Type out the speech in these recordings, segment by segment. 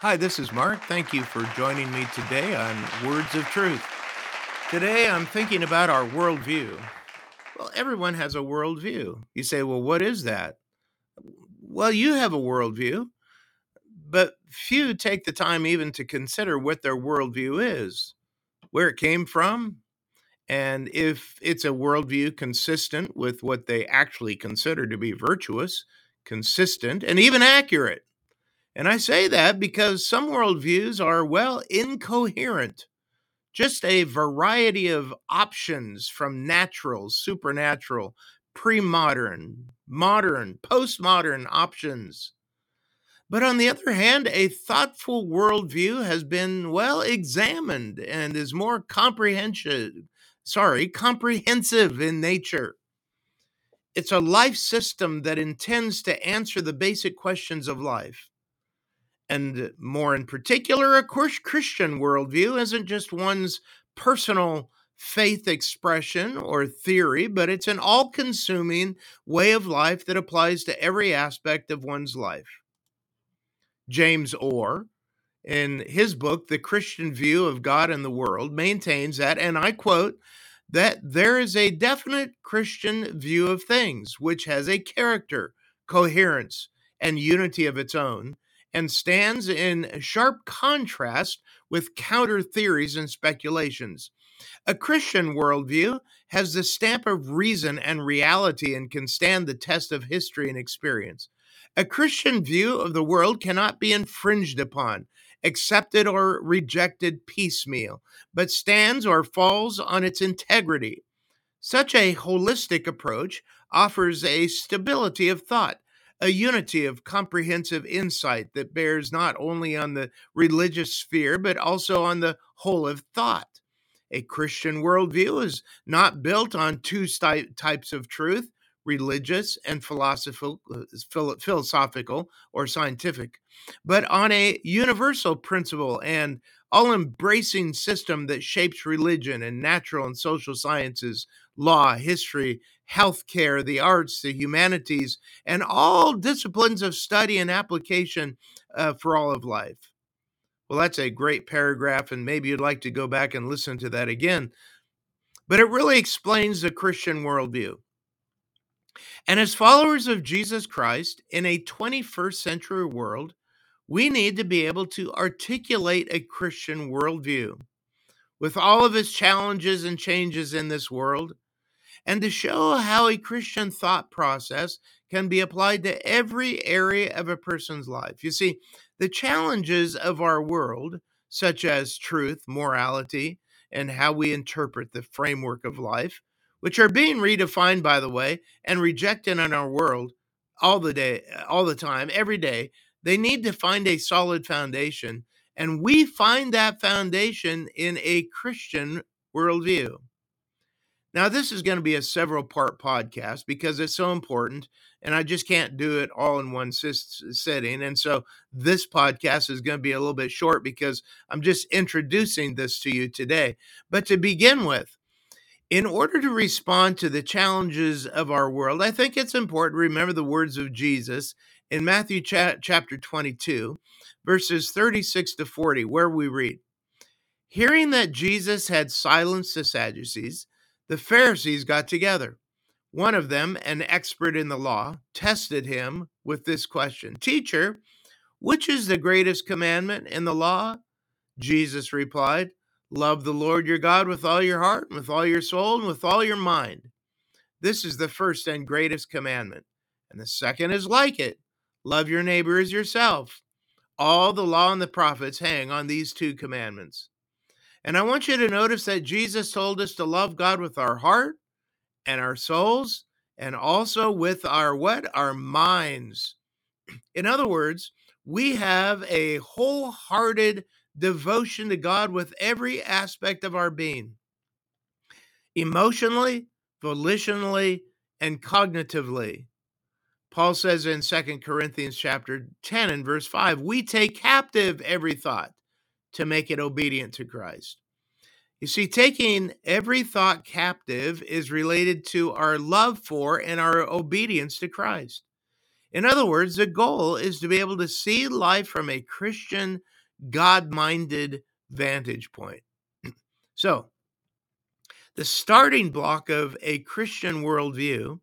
Hi, this is Mark. Thank you for joining me today on Words of Truth. Today I'm thinking about our worldview. Well, everyone has a worldview. You say, well, what is that? Well, you have a worldview, but few take the time even to consider what their worldview is, where it came from, and if it's a worldview consistent with what they actually consider to be virtuous, consistent, and even accurate. And I say that because some worldviews are, well, incoherent. Just a variety of options from natural, supernatural, pre modern, modern, postmodern options. But on the other hand, a thoughtful worldview has been well examined and is more comprehensive, sorry, comprehensive in nature. It's a life system that intends to answer the basic questions of life. And more in particular, a Christian worldview isn't just one's personal faith expression or theory, but it's an all consuming way of life that applies to every aspect of one's life. James Orr, in his book, The Christian View of God and the World, maintains that, and I quote, that there is a definite Christian view of things which has a character, coherence, and unity of its own, and stands in sharp contrast with counter theories and speculations. A Christian worldview has the stamp of reason and reality and can stand the test of history and experience. A Christian view of the world cannot be infringed upon, accepted or rejected piecemeal, but stands or falls on its integrity. Such a holistic approach offers a stability of thought, a unity of comprehensive insight that bears not only on the religious sphere, but also on the whole of thought. A Christian worldview is not built on two types of truth religious and philosophical, philosophical or scientific, but on a universal principle and all embracing system that shapes religion and natural and social sciences, law, history, healthcare, the arts, the humanities, and all disciplines of study and application uh, for all of life. Well, that's a great paragraph, and maybe you'd like to go back and listen to that again. But it really explains the Christian worldview. And as followers of Jesus Christ in a 21st century world, we need to be able to articulate a Christian worldview with all of its challenges and changes in this world, and to show how a Christian thought process can be applied to every area of a person's life. You see, the challenges of our world, such as truth, morality, and how we interpret the framework of life, which are being redefined, by the way, and rejected in our world all the day, uh, all the time, every day, they need to find a solid foundation. And we find that foundation in a Christian worldview. Now, this is going to be a several part podcast because it's so important, and I just can't do it all in one setting. And so, this podcast is going to be a little bit short because I'm just introducing this to you today. But to begin with, in order to respond to the challenges of our world, I think it's important to remember the words of Jesus in Matthew cha- chapter 22, verses 36 to 40, where we read Hearing that Jesus had silenced the Sadducees, the Pharisees got together. One of them, an expert in the law, tested him with this question Teacher, which is the greatest commandment in the law? Jesus replied, Love the Lord your God with all your heart, and with all your soul, and with all your mind. This is the first and greatest commandment. And the second is like it Love your neighbor as yourself. All the law and the prophets hang on these two commandments. And I want you to notice that Jesus told us to love God with our heart and our souls and also with our what? Our minds. In other words, we have a wholehearted devotion to God with every aspect of our being. Emotionally, volitionally, and cognitively. Paul says in Second Corinthians chapter 10 and verse 5, we take captive every thought to make it obedient to Christ. You see, taking every thought captive is related to our love for and our obedience to Christ. In other words, the goal is to be able to see life from a Christian, God minded vantage point. so, the starting block of a Christian worldview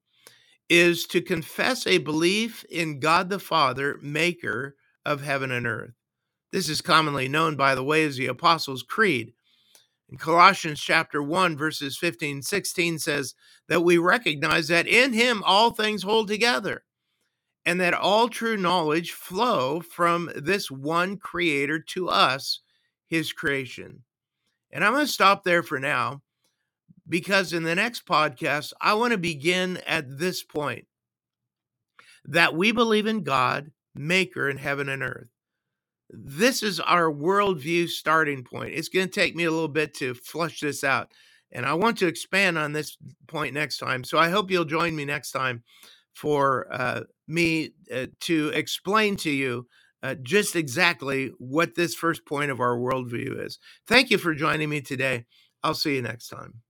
is to confess a belief in God the Father, maker of heaven and earth. This is commonly known, by the way, as the Apostles' Creed. In Colossians chapter 1, verses 15 16 says that we recognize that in him all things hold together, and that all true knowledge flow from this one creator to us, his creation. And I'm going to stop there for now because in the next podcast, I want to begin at this point that we believe in God, maker in heaven and earth. This is our worldview starting point. It's going to take me a little bit to flush this out. And I want to expand on this point next time. So I hope you'll join me next time for uh, me uh, to explain to you uh, just exactly what this first point of our worldview is. Thank you for joining me today. I'll see you next time.